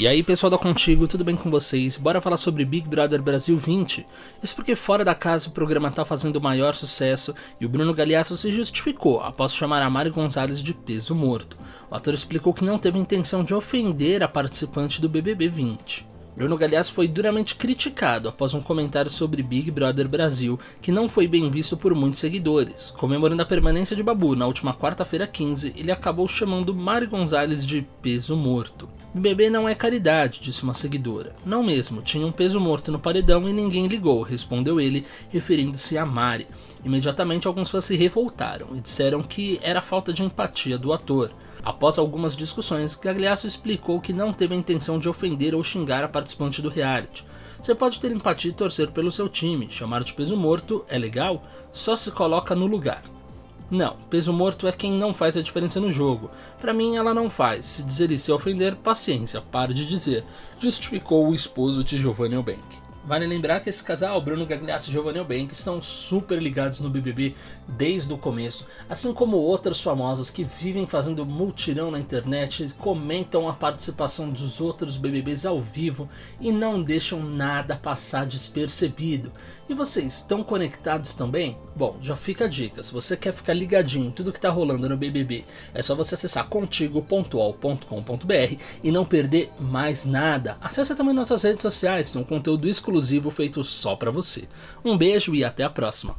E aí pessoal da Contigo, tudo bem com vocês? Bora falar sobre Big Brother Brasil 20? Isso porque fora da casa o programa tá fazendo maior sucesso e o Bruno Galeasso se justificou após chamar a Mari Gonzalez de peso morto. O ator explicou que não teve intenção de ofender a participante do BBB 20. Bruno Galhaço foi duramente criticado após um comentário sobre Big Brother Brasil que não foi bem visto por muitos seguidores. Comemorando a permanência de Babu na última quarta-feira 15, ele acabou chamando Mari Gonzalez de peso morto. BBB não é caridade, disse uma seguidora. Não mesmo, tinha um peso morto no paredão e ninguém ligou, respondeu ele, referindo-se a Mari. Imediatamente alguns fãs se revoltaram e disseram que era falta de empatia do ator. Após algumas discussões, Gagliasso explicou que não teve a intenção de ofender ou xingar a participante do reality. Você pode ter empatia e torcer pelo seu time, chamar de peso morto é legal, só se coloca no lugar. Não, peso morto é quem não faz a diferença no jogo. Para mim, ela não faz. Se dizer isso é ofender, paciência, pare de dizer. Justificou o esposo de Giovanni Eubank. Vale lembrar que esse casal, Bruno Gagliasso e Giovanni Eubank, estão super ligados no BBB desde o começo, assim como outros famosos que vivem fazendo multirão na internet, comentam a participação dos outros BBBs ao vivo e não deixam nada passar despercebido. E vocês estão conectados também? Bom, já fica a dica, se você quer ficar ligadinho em tudo que está rolando no BBB, é só você acessar contigo.ol.com.br e não perder mais nada. Acesse também nossas redes sociais, tem um conteúdo exclusivo feito só para você. Um beijo e até a próxima.